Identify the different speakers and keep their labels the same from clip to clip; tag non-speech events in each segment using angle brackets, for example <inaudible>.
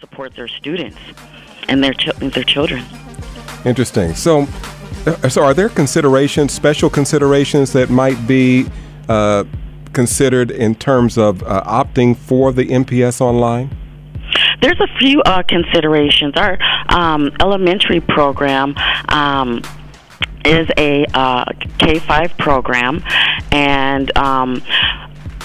Speaker 1: support their students and their ch- their children.
Speaker 2: Interesting. So, uh, so are there considerations, special considerations that might be uh, considered in terms of uh, opting for the MPS online?
Speaker 1: There's a few uh, considerations. Our um, elementary program. Um, is a uh, K 5 program, and um,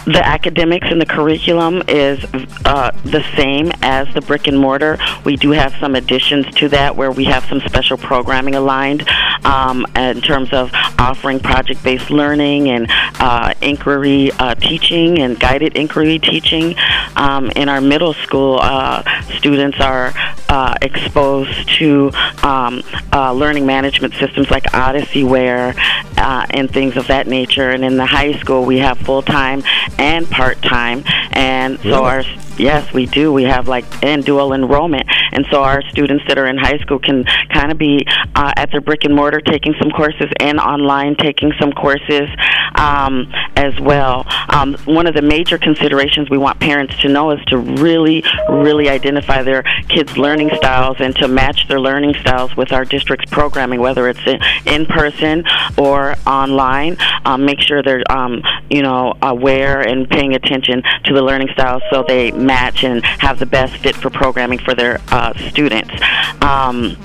Speaker 1: the academics and the curriculum is uh, the same as the brick and mortar. We do have some additions to that where we have some special programming aligned um, in terms of offering project based learning and uh, inquiry uh, teaching and guided inquiry teaching. Um, in our middle school, uh, students are uh, exposed to um, uh, learning management systems like Odysseyware and things of that nature. And in the high school, we have full time and part time. And so
Speaker 2: Really?
Speaker 1: our yes, we do. We have like and dual enrollment, and so our students that are in high school can kind of be uh, at their brick and mortar taking some courses and online taking some courses um, as well. Um, one of the major considerations we want parents to know is to really, really identify their kids' learning styles and to match their learning styles with our district's programming, whether it's in, in person or online. Um, make sure they're, um, you know, aware and paying attention to the learning styles so they match and have the best fit for programming for their uh, students. Um,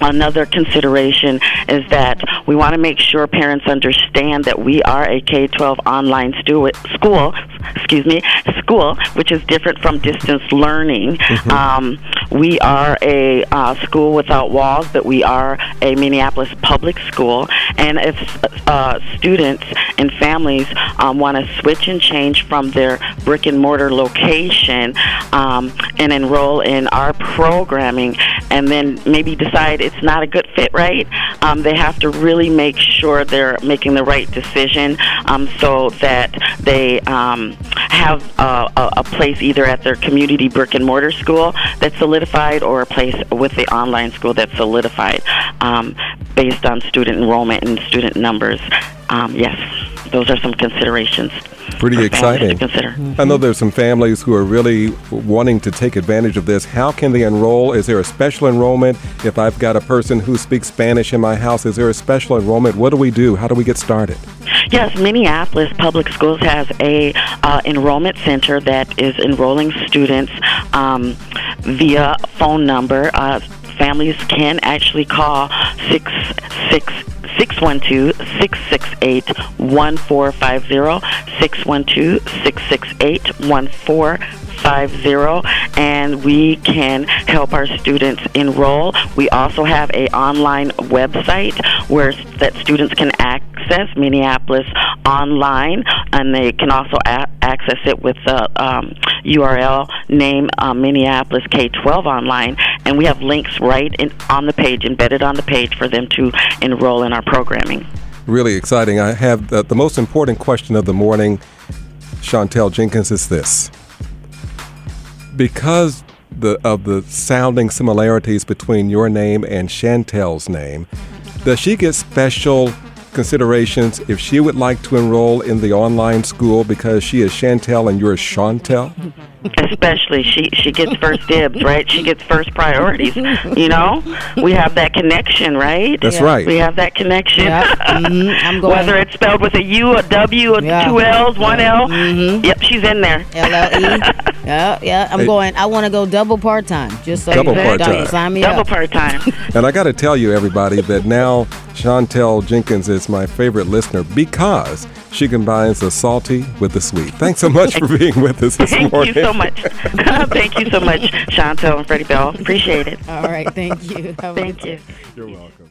Speaker 1: Another consideration is that we want to make sure parents understand that we are a K-12 online stu- school, excuse me, school, which is different from distance learning. Um, we are a uh, school without walls, but we are a Minneapolis public school. And if uh, students and families um, want to switch and change from their brick and mortar location um, and enroll in our programming, and then maybe decide it's not a good fit, right? Um, they have to really make sure they're making the right decision um, so that they um, have a, a, place either at their community brick and mortar school that's solidified or a place with the online school that's solidified um, based on student enrollment and student numbers. Um, yes, those are some considerations.
Speaker 2: Pretty exciting.
Speaker 1: Consider.
Speaker 2: I know there's some families who are really wanting to take advantage of this. How can they enroll? Is there a special enrollment? If I've got a person who speaks Spanish in my house, is there a special enrollment? What do we do? How do we get started?
Speaker 1: Yes, Minneapolis Public Schools has a uh, enrollment center that is enrolling students um, via phone number. Uh, families can actually call six six. 612-668-1450 612-668-1450 and we can help our students enroll we also have a online website where that students can access minneapolis online and they can also a- access it with the um, url name uh, minneapolis k-12 online and we have links right in, on the page embedded on the page for them to enroll in our programming
Speaker 2: Really exciting. I have the, the most important question of the morning, Chantel Jenkins, is this. Because the, of the sounding similarities between your name and Chantel's name, does she get special considerations if she would like to enroll in the online school because she is Chantel and you're Chantel?
Speaker 1: especially she she gets first dibs right she gets first priorities you know we have that connection right
Speaker 2: That's right.
Speaker 1: we have that connection
Speaker 3: Yeah, mhm, I'm going.
Speaker 1: whether it's spelled with a u a w a
Speaker 3: Yeah.
Speaker 1: two l's one l
Speaker 3: Mhm.
Speaker 1: yep she's in there
Speaker 3: L L E. <laughs> Yeah, yeah. I'm
Speaker 2: Hey.
Speaker 3: going. I want to go double part time. Just so
Speaker 2: Double
Speaker 3: you know.
Speaker 2: part-time.
Speaker 3: Sign me
Speaker 1: double
Speaker 3: up.
Speaker 1: part time <laughs>
Speaker 2: And I got to tell you, everybody, that now Chantel Jenkins is my favorite listener because she combines the salty with the sweet. Thanks so much for <laughs> being with us this
Speaker 1: thank
Speaker 2: morning.
Speaker 1: you so much <laughs> thank you so much chantel and freddie bell appreciate it
Speaker 3: All right. Thank you. Have
Speaker 1: thank you.
Speaker 2: You're welcome.